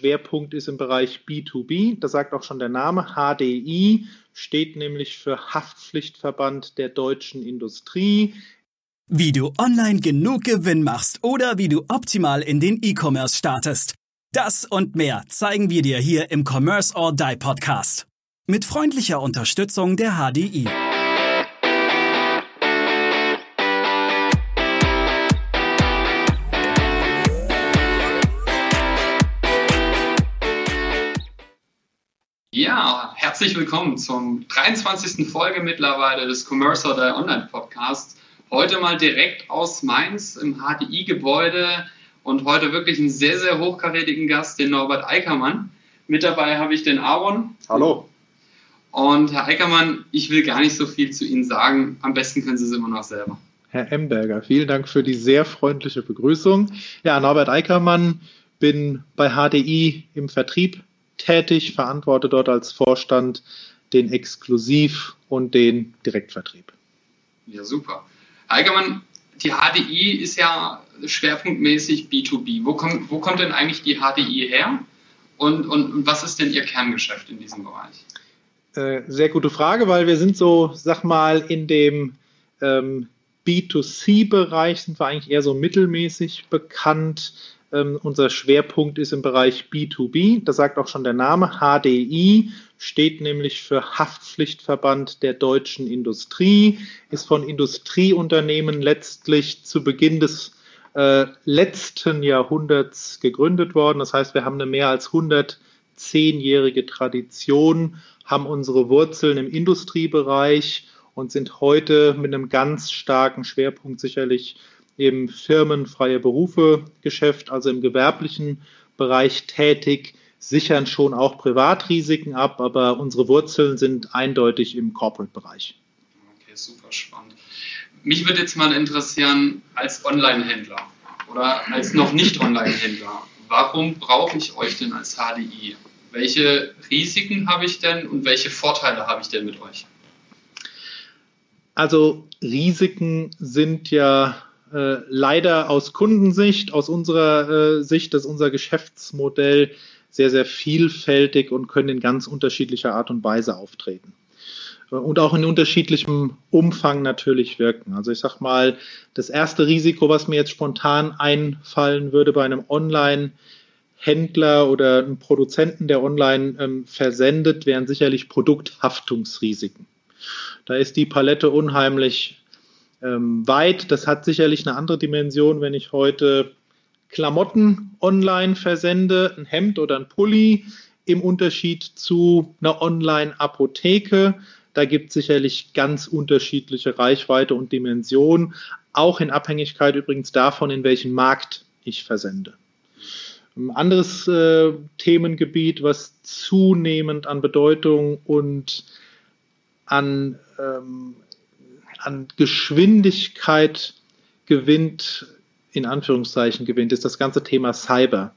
Schwerpunkt ist im Bereich B2B. Das sagt auch schon der Name. HDI steht nämlich für Haftpflichtverband der deutschen Industrie. Wie du online genug Gewinn machst oder wie du optimal in den E-Commerce startest. Das und mehr zeigen wir dir hier im Commerce or Die Podcast. Mit freundlicher Unterstützung der HDI. Ja, herzlich willkommen zum 23. Folge mittlerweile des Commerce Die Online Podcasts. Heute mal direkt aus Mainz im HDI-Gebäude und heute wirklich einen sehr, sehr hochkarätigen Gast, den Norbert Eickermann. Mit dabei habe ich den Aaron. Hallo. Und Herr Eickermann, ich will gar nicht so viel zu Ihnen sagen. Am besten können Sie es immer noch selber. Herr Emberger, vielen Dank für die sehr freundliche Begrüßung. Ja, Norbert Eickermann, bin bei HDI im Vertrieb tätig, verantworte dort als Vorstand den Exklusiv- und den Direktvertrieb. Ja, super. Allgemein, die HDI ist ja schwerpunktmäßig B2B. Wo kommt, wo kommt denn eigentlich die HDI her? Und, und, und was ist denn Ihr Kerngeschäft in diesem Bereich? Äh, sehr gute Frage, weil wir sind so, sag mal, in dem ähm, B2C-Bereich sind wir eigentlich eher so mittelmäßig bekannt. Ähm, unser Schwerpunkt ist im Bereich B2B. Das sagt auch schon der Name. HDI steht nämlich für Haftpflichtverband der deutschen Industrie, ist von Industrieunternehmen letztlich zu Beginn des äh, letzten Jahrhunderts gegründet worden. Das heißt, wir haben eine mehr als 110-jährige Tradition, haben unsere Wurzeln im Industriebereich und sind heute mit einem ganz starken Schwerpunkt sicherlich im firmenfreie Berufe Geschäft, also im gewerblichen Bereich tätig, sichern schon auch Privatrisiken ab, aber unsere Wurzeln sind eindeutig im Corporate-Bereich. Okay, super spannend. Mich würde jetzt mal interessieren, als Online-Händler oder als noch nicht Online-Händler, warum brauche ich euch denn als HDI? Welche Risiken habe ich denn und welche Vorteile habe ich denn mit euch? Also Risiken sind ja äh, leider aus Kundensicht, aus unserer äh, Sicht, dass unser Geschäftsmodell sehr, sehr vielfältig und können in ganz unterschiedlicher Art und Weise auftreten. Äh, und auch in unterschiedlichem Umfang natürlich wirken. Also ich sag mal, das erste Risiko, was mir jetzt spontan einfallen würde bei einem Online-Händler oder einem Produzenten, der online ähm, versendet, wären sicherlich Produkthaftungsrisiken. Da ist die Palette unheimlich ähm, weit. Das hat sicherlich eine andere Dimension, wenn ich heute Klamotten online versende, ein Hemd oder ein Pulli, im Unterschied zu einer Online-Apotheke. Da gibt es sicherlich ganz unterschiedliche Reichweite und Dimension, auch in Abhängigkeit übrigens davon, in welchen Markt ich versende. Ein anderes äh, Themengebiet, was zunehmend an Bedeutung und an ähm, an Geschwindigkeit gewinnt, in Anführungszeichen gewinnt, ist das ganze Thema Cyber.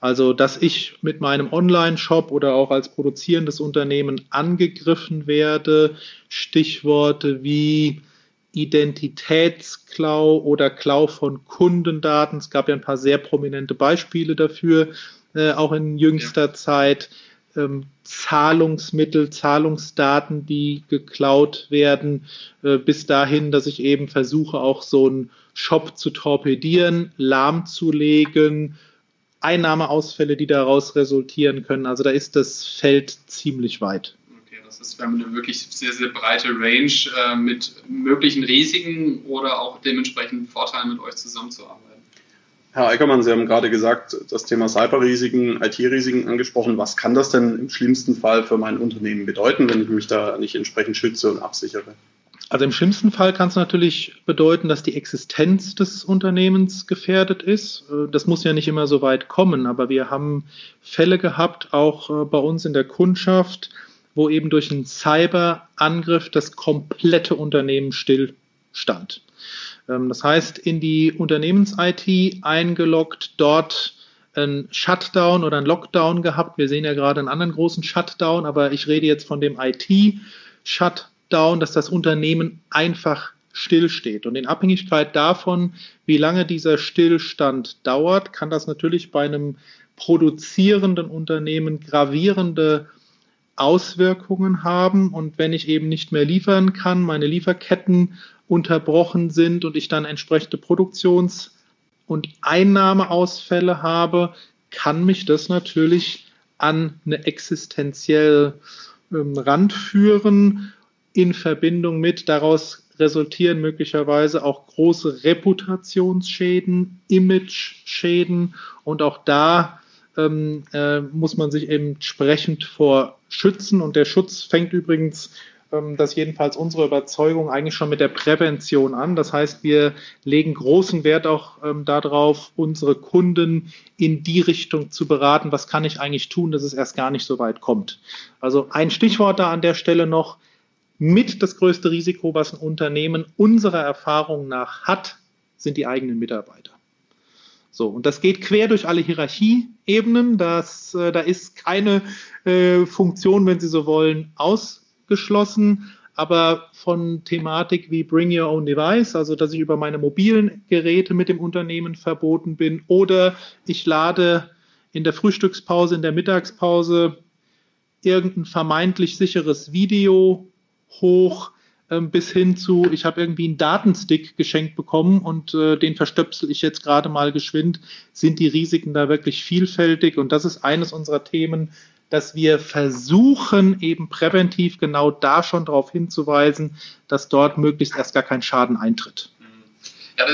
Also, dass ich mit meinem Online-Shop oder auch als produzierendes Unternehmen angegriffen werde, Stichworte wie Identitätsklau oder Klau von Kundendaten. Es gab ja ein paar sehr prominente Beispiele dafür, äh, auch in jüngster ja. Zeit ähm, Zahlungsmittel, Zahlungsdaten, die geklaut werden, äh, bis dahin, dass ich eben versuche, auch so einen Shop zu torpedieren, lahmzulegen, Einnahmeausfälle, die daraus resultieren können. Also da ist das Feld ziemlich weit. Okay, das ist eine wirklich sehr, sehr breite Range äh, mit möglichen Risiken oder auch dementsprechend Vorteilen mit euch zusammenzuarbeiten. Herr Eickermann, Sie haben gerade gesagt, das Thema Cyberrisiken, IT-Risiken angesprochen. Was kann das denn im schlimmsten Fall für mein Unternehmen bedeuten, wenn ich mich da nicht entsprechend schütze und absichere? Also im schlimmsten Fall kann es natürlich bedeuten, dass die Existenz des Unternehmens gefährdet ist. Das muss ja nicht immer so weit kommen, aber wir haben Fälle gehabt, auch äh, bei uns in der Kundschaft, wo eben durch einen Cyberangriff das komplette Unternehmen stillstand. Ähm, das heißt, in die Unternehmens-IT eingeloggt, dort ein Shutdown oder ein Lockdown gehabt. Wir sehen ja gerade einen anderen großen Shutdown, aber ich rede jetzt von dem IT-Shutdown, dass das Unternehmen einfach stillsteht. Und in Abhängigkeit davon, wie lange dieser Stillstand dauert, kann das natürlich bei einem produzierenden Unternehmen gravierende Auswirkungen haben. Und wenn ich eben nicht mehr liefern kann, meine Lieferketten unterbrochen sind und ich dann entsprechende Produktions- und Einnahmeausfälle habe, kann mich das natürlich an eine existenzielle ähm, Rand führen in Verbindung mit daraus resultieren möglicherweise auch große Reputationsschäden, Image-Schäden und auch da ähm, äh, muss man sich entsprechend vor schützen und der Schutz fängt übrigens ähm, das jedenfalls unsere Überzeugung eigentlich schon mit der Prävention an. Das heißt, wir legen großen Wert auch ähm, darauf, unsere Kunden in die Richtung zu beraten, was kann ich eigentlich tun, dass es erst gar nicht so weit kommt. Also ein Stichwort da an der Stelle noch, mit das größte Risiko, was ein Unternehmen unserer Erfahrung nach hat, sind die eigenen Mitarbeiter. So, und das geht quer durch alle Hierarchieebenen. Das, äh, da ist keine äh, Funktion, wenn Sie so wollen, ausgeschlossen. Aber von Thematik wie Bring Your Own Device, also dass ich über meine mobilen Geräte mit dem Unternehmen verboten bin, oder ich lade in der Frühstückspause, in der Mittagspause irgendein vermeintlich sicheres Video hoch ähm, bis hin zu, ich habe irgendwie einen Datenstick geschenkt bekommen und äh, den verstöpsel ich jetzt gerade mal geschwind, sind die Risiken da wirklich vielfältig. Und das ist eines unserer Themen, dass wir versuchen, eben präventiv genau da schon darauf hinzuweisen, dass dort möglichst erst gar kein Schaden eintritt. Ja,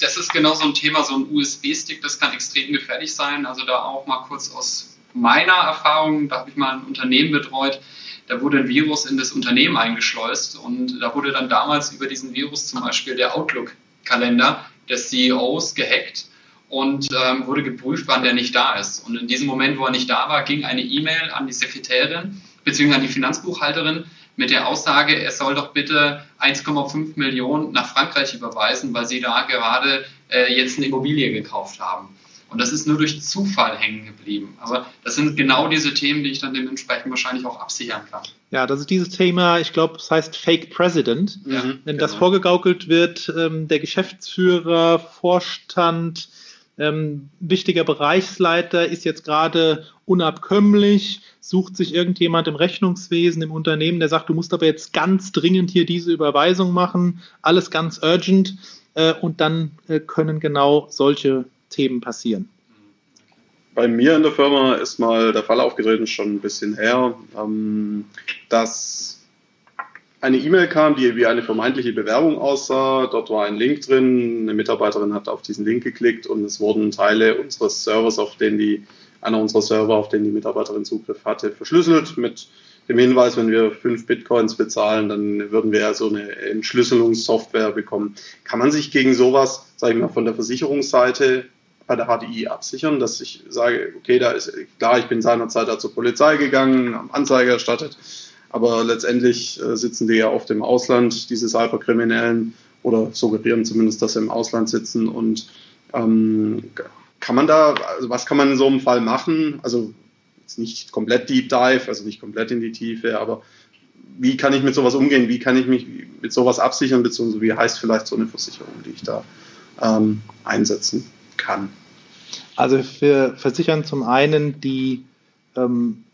das ist genau so ein Thema, so ein USB-Stick, das kann extrem gefährlich sein. Also da auch mal kurz aus meiner Erfahrung, da habe ich mal ein Unternehmen betreut, da wurde ein Virus in das Unternehmen eingeschleust und da wurde dann damals über diesen Virus zum Beispiel der Outlook-Kalender des CEOs gehackt und ähm, wurde geprüft, wann der nicht da ist. Und in diesem Moment, wo er nicht da war, ging eine E-Mail an die Sekretärin bzw. an die Finanzbuchhalterin mit der Aussage, er soll doch bitte 1,5 Millionen nach Frankreich überweisen, weil sie da gerade äh, jetzt eine Immobilie gekauft haben. Und das ist nur durch Zufall hängen geblieben. Aber das sind genau diese Themen, die ich dann dementsprechend wahrscheinlich auch absichern kann. Ja, das ist dieses Thema, ich glaube, es heißt Fake President. Ja, Wenn genau. das vorgegaukelt wird, ähm, der Geschäftsführer, Vorstand, ähm, wichtiger Bereichsleiter ist jetzt gerade unabkömmlich, sucht sich irgendjemand im Rechnungswesen, im Unternehmen, der sagt, du musst aber jetzt ganz dringend hier diese Überweisung machen, alles ganz urgent. Äh, und dann äh, können genau solche Themen passieren? Bei mir in der Firma ist mal der Fall aufgetreten, schon ein bisschen her, ähm, dass eine E-Mail kam, die wie eine vermeintliche Bewerbung aussah. Dort war ein Link drin. Eine Mitarbeiterin hat auf diesen Link geklickt und es wurden Teile unseres Servers, auf denen die, einer unserer Server, auf den die Mitarbeiterin Zugriff hatte, verschlüsselt mit dem Hinweis, wenn wir fünf Bitcoins bezahlen, dann würden wir ja so eine Entschlüsselungssoftware bekommen. Kann man sich gegen sowas, sage ich mal, von der Versicherungsseite bei der HDI absichern, dass ich sage, okay, da ist klar, ich bin seinerzeit da zur Polizei gegangen, am Anzeige erstattet, aber letztendlich äh, sitzen die ja oft im Ausland, diese Cyberkriminellen, oder suggerieren zumindest, dass sie im Ausland sitzen und ähm, kann man da, also was kann man in so einem Fall machen? Also jetzt nicht komplett Deep Dive, also nicht komplett in die Tiefe, aber wie kann ich mit sowas umgehen? Wie kann ich mich mit sowas absichern, beziehungsweise wie heißt vielleicht so eine Versicherung, die ich da ähm, einsetzen kann? Also wir versichern zum einen die ähm,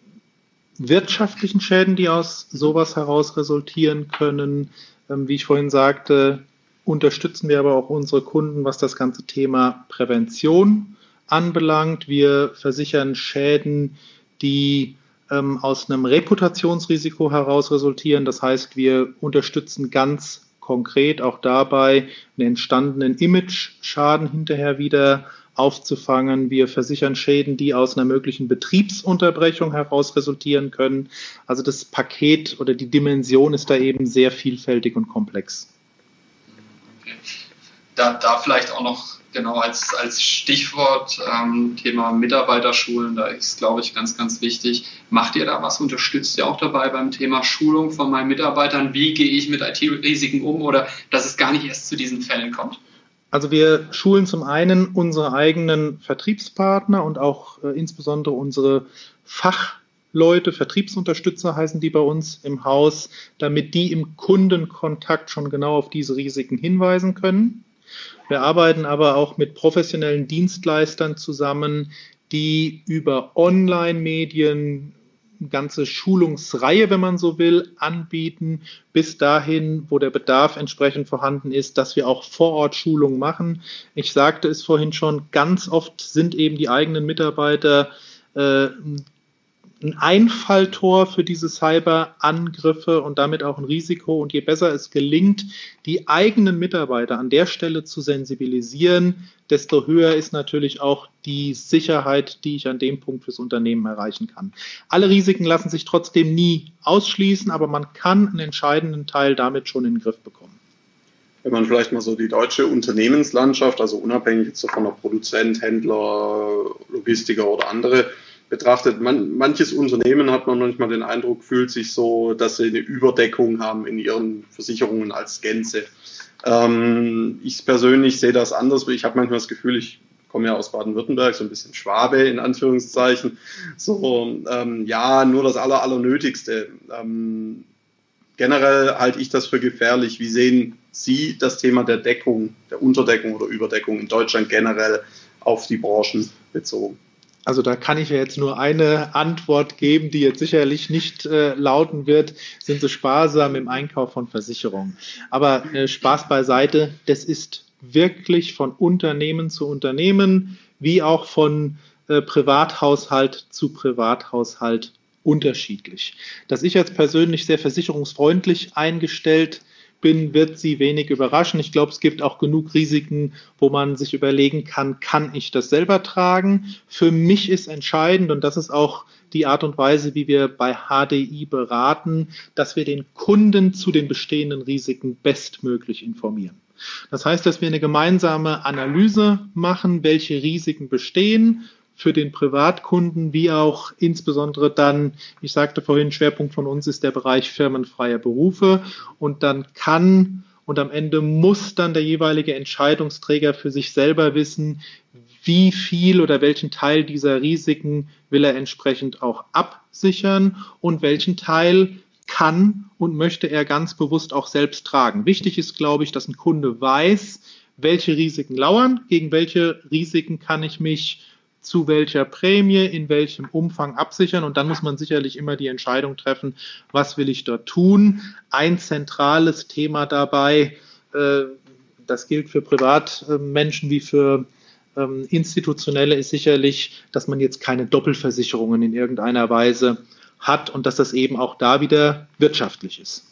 wirtschaftlichen Schäden, die aus sowas heraus resultieren können. Ähm, wie ich vorhin sagte, unterstützen wir aber auch unsere Kunden, was das ganze Thema Prävention anbelangt. Wir versichern Schäden, die ähm, aus einem Reputationsrisiko heraus resultieren. Das heißt, wir unterstützen ganz konkret auch dabei, einen entstandenen Image-Schaden hinterher wieder aufzufangen. Wir versichern Schäden, die aus einer möglichen Betriebsunterbrechung heraus resultieren können. Also das Paket oder die Dimension ist da eben sehr vielfältig und komplex. Da, da vielleicht auch noch genau als, als Stichwort ähm, Thema Mitarbeiterschulen, da ist, glaube ich, ganz, ganz wichtig. Macht ihr da was? Unterstützt ihr auch dabei beim Thema Schulung von meinen Mitarbeitern? Wie gehe ich mit IT-Risiken um oder dass es gar nicht erst zu diesen Fällen kommt? Also wir schulen zum einen unsere eigenen Vertriebspartner und auch äh, insbesondere unsere Fachleute, Vertriebsunterstützer heißen die bei uns im Haus, damit die im Kundenkontakt schon genau auf diese Risiken hinweisen können. Wir arbeiten aber auch mit professionellen Dienstleistern zusammen, die über Online-Medien ganze Schulungsreihe, wenn man so will, anbieten, bis dahin, wo der Bedarf entsprechend vorhanden ist, dass wir auch vor Ort Schulungen machen. Ich sagte es vorhin schon, ganz oft sind eben die eigenen Mitarbeiter äh, ein Einfalltor für diese Cyberangriffe und damit auch ein Risiko. Und je besser es gelingt, die eigenen Mitarbeiter an der Stelle zu sensibilisieren, desto höher ist natürlich auch die Sicherheit, die ich an dem Punkt fürs Unternehmen erreichen kann. Alle Risiken lassen sich trotzdem nie ausschließen, aber man kann einen entscheidenden Teil damit schon in den Griff bekommen. Wenn man vielleicht mal so die deutsche Unternehmenslandschaft, also unabhängig jetzt von der Produzent, Händler, Logistiker oder andere, betrachtet. Man, manches Unternehmen hat man manchmal den Eindruck, fühlt sich so, dass sie eine Überdeckung haben in ihren Versicherungen als Gänze. Ähm, ich persönlich sehe das anders. Ich habe manchmal das Gefühl, ich komme ja aus Baden-Württemberg, so ein bisschen Schwabe in Anführungszeichen. So, ähm, ja, nur das Aller, Allernötigste. Ähm, generell halte ich das für gefährlich. Wie sehen Sie das Thema der Deckung, der Unterdeckung oder Überdeckung in Deutschland generell auf die Branchen bezogen? Also da kann ich ja jetzt nur eine Antwort geben, die jetzt sicherlich nicht äh, lauten wird, sind Sie sparsam im Einkauf von Versicherungen. Aber äh, Spaß beiseite, das ist wirklich von Unternehmen zu Unternehmen, wie auch von äh, Privathaushalt zu Privathaushalt unterschiedlich. Dass ich jetzt persönlich sehr versicherungsfreundlich eingestellt bin, wird sie wenig überraschen. Ich glaube, es gibt auch genug Risiken, wo man sich überlegen kann, kann ich das selber tragen? Für mich ist entscheidend, und das ist auch die Art und Weise, wie wir bei HDI beraten, dass wir den Kunden zu den bestehenden Risiken bestmöglich informieren. Das heißt, dass wir eine gemeinsame Analyse machen, welche Risiken bestehen, für den Privatkunden wie auch insbesondere dann, ich sagte vorhin, Schwerpunkt von uns ist der Bereich firmenfreie Berufe und dann kann und am Ende muss dann der jeweilige Entscheidungsträger für sich selber wissen, wie viel oder welchen Teil dieser Risiken will er entsprechend auch absichern und welchen Teil kann und möchte er ganz bewusst auch selbst tragen. Wichtig ist, glaube ich, dass ein Kunde weiß, welche Risiken lauern, gegen welche Risiken kann ich mich zu welcher Prämie, in welchem Umfang absichern. Und dann muss man sicherlich immer die Entscheidung treffen, was will ich dort tun. Ein zentrales Thema dabei, äh, das gilt für Privatmenschen wie für ähm, institutionelle, ist sicherlich, dass man jetzt keine Doppelversicherungen in irgendeiner Weise hat und dass das eben auch da wieder wirtschaftlich ist.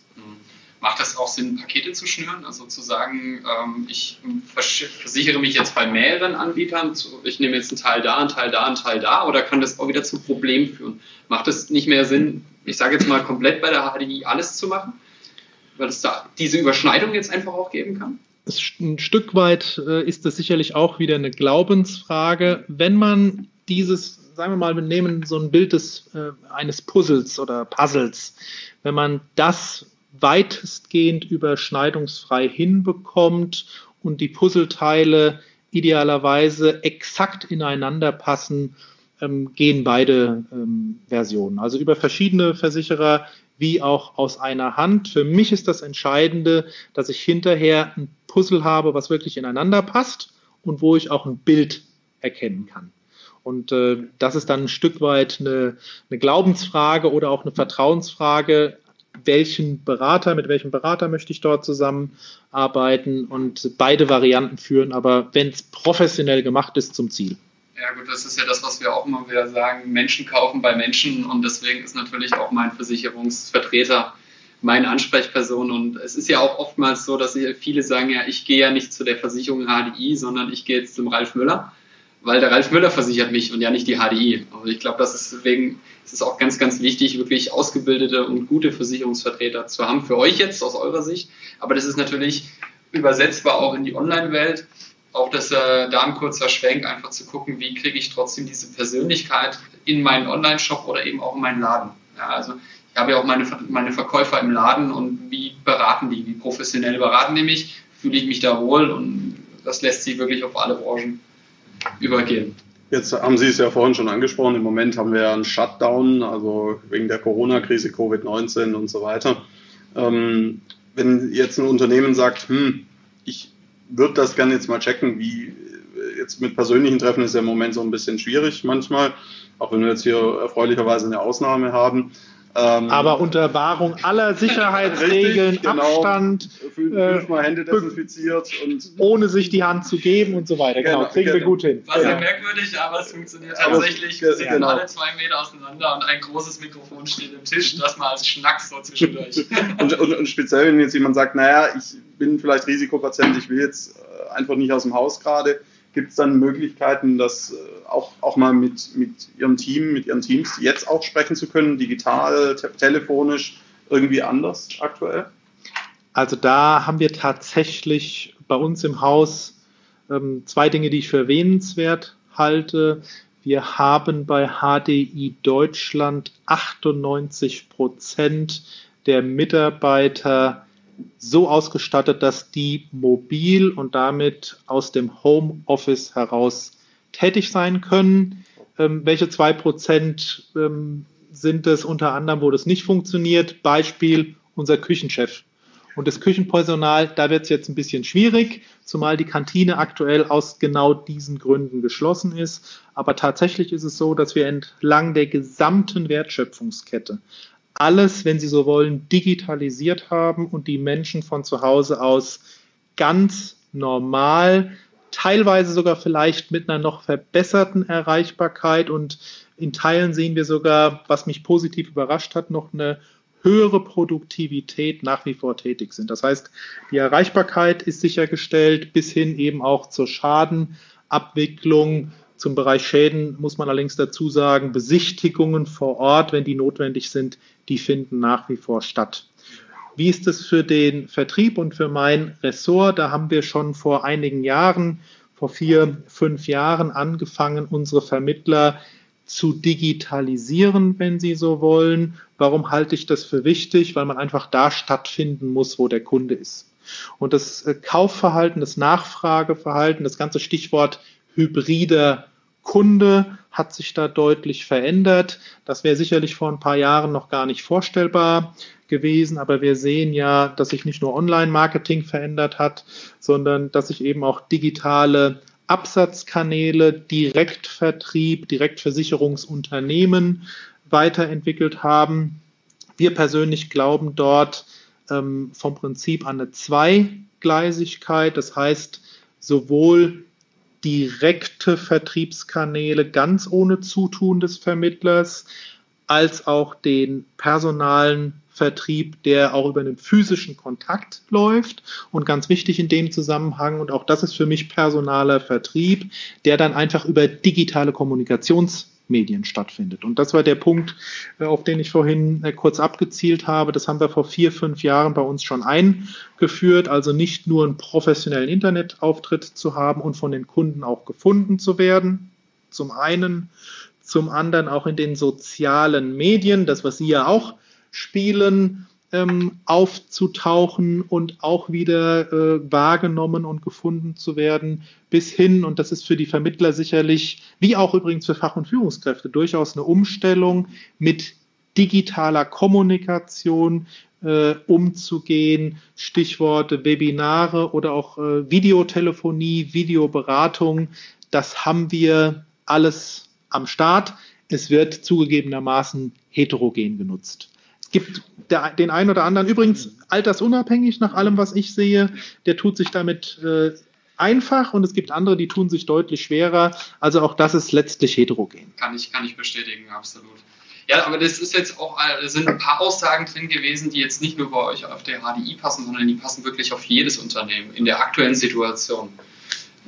Macht das auch Sinn, Pakete zu schnüren? Also zu sagen, ähm, ich versichere mich jetzt bei mehreren Anbietern, ich nehme jetzt einen Teil da, einen Teil da, einen Teil da, oder kann das auch wieder zu Problemen führen? Macht es nicht mehr Sinn, ich sage jetzt mal komplett bei der HDI alles zu machen? Weil es da diese Überschneidung jetzt einfach auch geben kann? Ein Stück weit äh, ist das sicherlich auch wieder eine Glaubensfrage. Wenn man dieses, sagen wir mal, wir nehmen so ein Bild des, äh, eines Puzzles oder Puzzles, wenn man das weitestgehend überschneidungsfrei hinbekommt und die Puzzleteile idealerweise exakt ineinander passen, ähm, gehen beide ähm, Versionen. Also über verschiedene Versicherer wie auch aus einer Hand. Für mich ist das Entscheidende, dass ich hinterher ein Puzzle habe, was wirklich ineinander passt und wo ich auch ein Bild erkennen kann. Und äh, das ist dann ein Stück weit eine, eine Glaubensfrage oder auch eine Vertrauensfrage welchen Berater, mit welchem Berater möchte ich dort zusammenarbeiten? Und beide Varianten führen, aber wenn es professionell gemacht ist, zum Ziel. Ja gut, das ist ja das, was wir auch immer wieder sagen, Menschen kaufen bei Menschen und deswegen ist natürlich auch mein Versicherungsvertreter meine Ansprechperson. Und es ist ja auch oftmals so, dass viele sagen, ja, ich gehe ja nicht zu der Versicherung HDI, sondern ich gehe jetzt zum Ralf Müller weil der Ralf Müller versichert mich und ja nicht die HDI. Also ich glaube, das ist deswegen ist auch ganz, ganz wichtig, wirklich ausgebildete und gute Versicherungsvertreter zu haben für euch jetzt aus eurer Sicht. Aber das ist natürlich übersetzbar auch in die Online-Welt. Auch das äh, da ein kurzer Schwenk, einfach zu gucken, wie kriege ich trotzdem diese Persönlichkeit in meinen Online-Shop oder eben auch in meinen Laden. Ja, also ich habe ja auch meine, meine Verkäufer im Laden und wie beraten die, wie professionell beraten die mich, fühle ich mich da wohl und das lässt sich wirklich auf alle Branchen übergehen. Jetzt haben Sie es ja vorhin schon angesprochen. Im Moment haben wir einen Shutdown, also wegen der Corona-Krise, Covid-19 und so weiter. Ähm, wenn jetzt ein Unternehmen sagt, hm, ich würde das gerne jetzt mal checken, wie jetzt mit persönlichen Treffen ist ja im Moment so ein bisschen schwierig manchmal, auch wenn wir jetzt hier erfreulicherweise eine Ausnahme haben. Ähm, Aber unter Wahrung aller Sicherheitsregeln, richtig, genau, Abstand, fünfmal Hände desinfiziert und ohne sich die Hand zu geben und so weiter. Genau, genau kriegen genau. wir gut hin. War sehr ja. merkwürdig, aber es funktioniert tatsächlich. Wir sind genau. alle zwei Meter auseinander und ein großes Mikrofon steht im Tisch, das mal als Schnacks so zwischendurch. und, und, und, speziell, wenn jetzt jemand sagt, naja, ich bin vielleicht Risikopatient, ich will jetzt äh, einfach nicht aus dem Haus gerade Gibt es dann Möglichkeiten, das äh, auch, auch mal mit, mit Ihrem Team, mit Ihren Teams jetzt auch sprechen zu können, digital, te telefonisch, irgendwie anders aktuell? Also da haben wir tatsächlich bei uns im Haus ähm, zwei Dinge, die ich für erwähnenswert halte. Wir haben bei HDI Deutschland 98 Prozent der Mitarbeiter so ausgestattet, dass die mobil und damit aus dem Homeoffice heraus tätig sein können. Ähm, welche zwei Prozent ähm, sind es unter anderem, wo das nicht funktioniert? Beispiel unser Küchenchef. Und das Küchenpersonal, da wird es jetzt ein bisschen schwierig, zumal die Kantine aktuell aus genau diesen Gründen geschlossen ist. Aber tatsächlich ist es so, dass wir entlang der gesamten Wertschöpfungskette alles, wenn Sie so wollen, digitalisiert haben und die Menschen von zu Hause aus ganz normal, teilweise sogar vielleicht mit einer noch verbesserten Erreichbarkeit und in Teilen sehen wir sogar, was mich positiv überrascht hat, noch eine höhere Produktivität nach wie vor tätig sind. Das heißt, die Erreichbarkeit ist sichergestellt bis hin eben auch zur Schadenabwicklung, zum Bereich Schäden muss man allerdings dazu sagen, Besichtigungen vor Ort, wenn die notwendig sind, die finden nach wie vor statt. Wie ist es für den Vertrieb und für mein Ressort? Da haben wir schon vor einigen Jahren, vor vier, fünf Jahren angefangen, unsere Vermittler zu digitalisieren, wenn Sie so wollen. Warum halte ich das für wichtig? Weil man einfach da stattfinden muss, wo der Kunde ist. Und das äh, Kaufverhalten, das Nachfrageverhalten, das ganze Stichwort hybrider Kunde hat sich da deutlich verändert. Das wäre sicherlich vor ein paar Jahren noch gar nicht vorstellbar gewesen, aber wir sehen ja, dass sich nicht nur Online-Marketing verändert hat, sondern dass sich eben auch digitale Absatzkanäle, Direktvertrieb, Direktversicherungsunternehmen weiterentwickelt haben. Wir persönlich glauben dort ähm, vom Prinzip an eine Zweigleisigkeit. Das heißt, sowohl direkte Vertriebskanäle ganz ohne Zutun des Vermittlers, als auch den personalen Vertrieb, der auch über einen physischen Kontakt läuft. Und ganz wichtig in dem Zusammenhang, und auch das ist für mich personaler Vertrieb, der dann einfach über digitale Kommunikations Medien stattfindet. Und das war der Punkt, äh, auf den ich vorhin äh, kurz abgezielt habe. Das haben wir vor vier, fünf Jahren bei uns schon eingeführt. Also nicht nur einen professionellen Internetauftritt zu haben und von den Kunden auch gefunden zu werden. Zum einen, zum anderen auch in den sozialen Medien, das, was Sie ja auch spielen, ähm, aufzutauchen und auch wieder äh, wahrgenommen und gefunden zu werden, bis hin, und das ist für die Vermittler sicherlich, wie auch übrigens für Fach- und Führungskräfte, durchaus eine Umstellung mit digitaler Kommunikation äh, umzugehen, Stichworte Webinare oder auch äh, Videotelefonie, Videoberatung, das haben wir alles am Start. Es wird zugegebenermaßen heterogen genutzt. Gibt der, den einen oder anderen, übrigens altersunabhängig nach allem, was ich sehe, der tut sich damit äh, einfach und es gibt andere, die tun sich deutlich schwerer. Also auch das ist letztlich heterogen. Kann ich, kann ich bestätigen, absolut. Ja, aber das ist jetzt auch, da sind ein paar Aussagen drin gewesen, die jetzt nicht nur bei euch auf der HDI passen, sondern die passen wirklich auf jedes Unternehmen in der aktuellen Situation.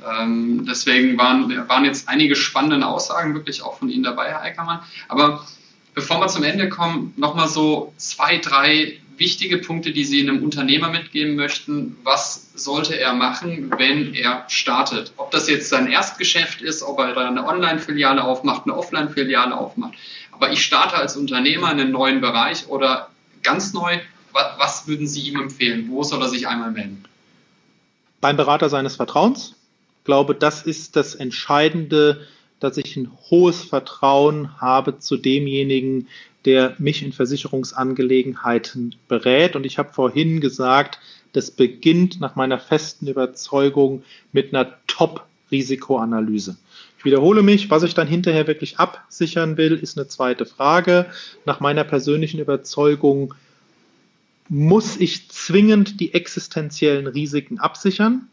Ähm, deswegen waren, waren jetzt einige spannende Aussagen wirklich auch von Ihnen dabei, Herr Eickermann. Aber Bevor wir zum Ende kommen, nochmal so zwei, drei wichtige Punkte, die Sie einem Unternehmer mitgeben möchten. Was sollte er machen, wenn er startet? Ob das jetzt sein Erstgeschäft ist, ob er eine Online-Filiale aufmacht, eine Offline-Filiale aufmacht. Aber ich starte als Unternehmer in einem neuen Bereich oder ganz neu. Was würden Sie ihm empfehlen? Wo soll er sich einmal melden? Beim Berater seines Vertrauens. Ich glaube, das ist das Entscheidende dass ich ein hohes Vertrauen habe zu demjenigen, der mich in Versicherungsangelegenheiten berät. Und ich habe vorhin gesagt, das beginnt nach meiner festen Überzeugung mit einer Top Risikoanalyse. Ich wiederhole mich, was ich dann hinterher wirklich absichern will, ist eine zweite Frage. Nach meiner persönlichen Überzeugung muss ich zwingend die existenziellen Risiken absichern.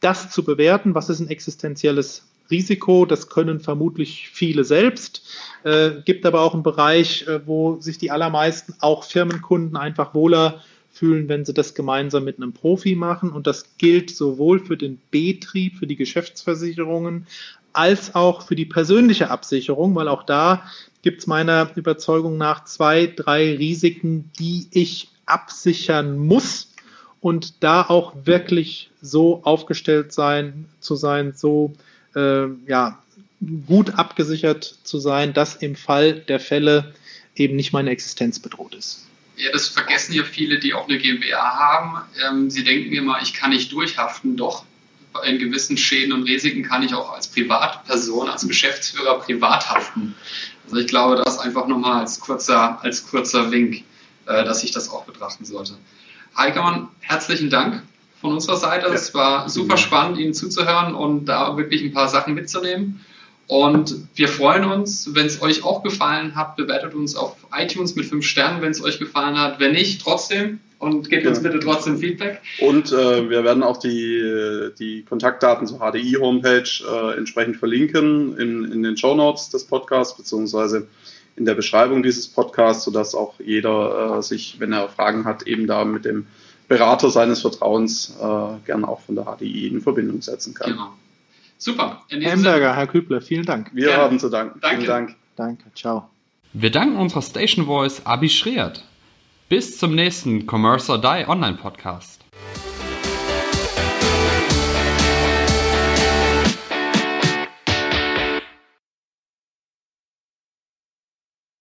Das zu bewerten, was ist ein existenzielles Risiko, das können vermutlich viele selbst. Äh, gibt aber auch einen Bereich, äh, wo sich die allermeisten, auch Firmenkunden, einfach wohler fühlen, wenn sie das gemeinsam mit einem Profi machen. Und das gilt sowohl für den Betrieb, für die Geschäftsversicherungen, als auch für die persönliche Absicherung, weil auch da gibt es meiner Überzeugung nach zwei, drei Risiken, die ich absichern muss und da auch wirklich so aufgestellt sein zu sein, so ja, gut abgesichert zu sein, dass im Fall der Fälle eben nicht meine Existenz bedroht ist. Ja, das vergessen ja viele, die auch eine GmbH haben. Ähm, sie denken immer, ich kann nicht durchhaften. Doch, in gewissen Schäden und Risiken kann ich auch als Privatperson, als Geschäftsführer privat haften. Also ich glaube, das einfach nochmal als kurzer, als kurzer Wink, äh, dass ich das auch betrachten sollte. Heikemann, herzlichen Dank von unserer Seite. Ja. Es war super spannend, Ihnen zuzuhören und da wirklich ein paar Sachen mitzunehmen. Und wir freuen uns, wenn es euch auch gefallen hat, bewertet uns auf iTunes mit fünf Sternen, wenn es euch gefallen hat. Wenn nicht, trotzdem und gebt ja. uns bitte trotzdem Feedback. Und äh, wir werden auch die, die Kontaktdaten zur HDI-Homepage äh, entsprechend verlinken in, in den Show Notes des Podcasts beziehungsweise in der Beschreibung dieses Podcasts, sodass auch jeder äh, sich, wenn er Fragen hat, eben da mit dem Berater seines Vertrauens äh, gerne auch von der HDI in Verbindung setzen kann. Genau. Super. Hamburger, Herr Kübler, vielen Dank. Wir Gerne. haben zu danken. Danke. Vielen Dank. Danke, ciao. Wir danken unserer Station Voice Abi Schreert. Bis zum nächsten Commerce or Die Online Podcast.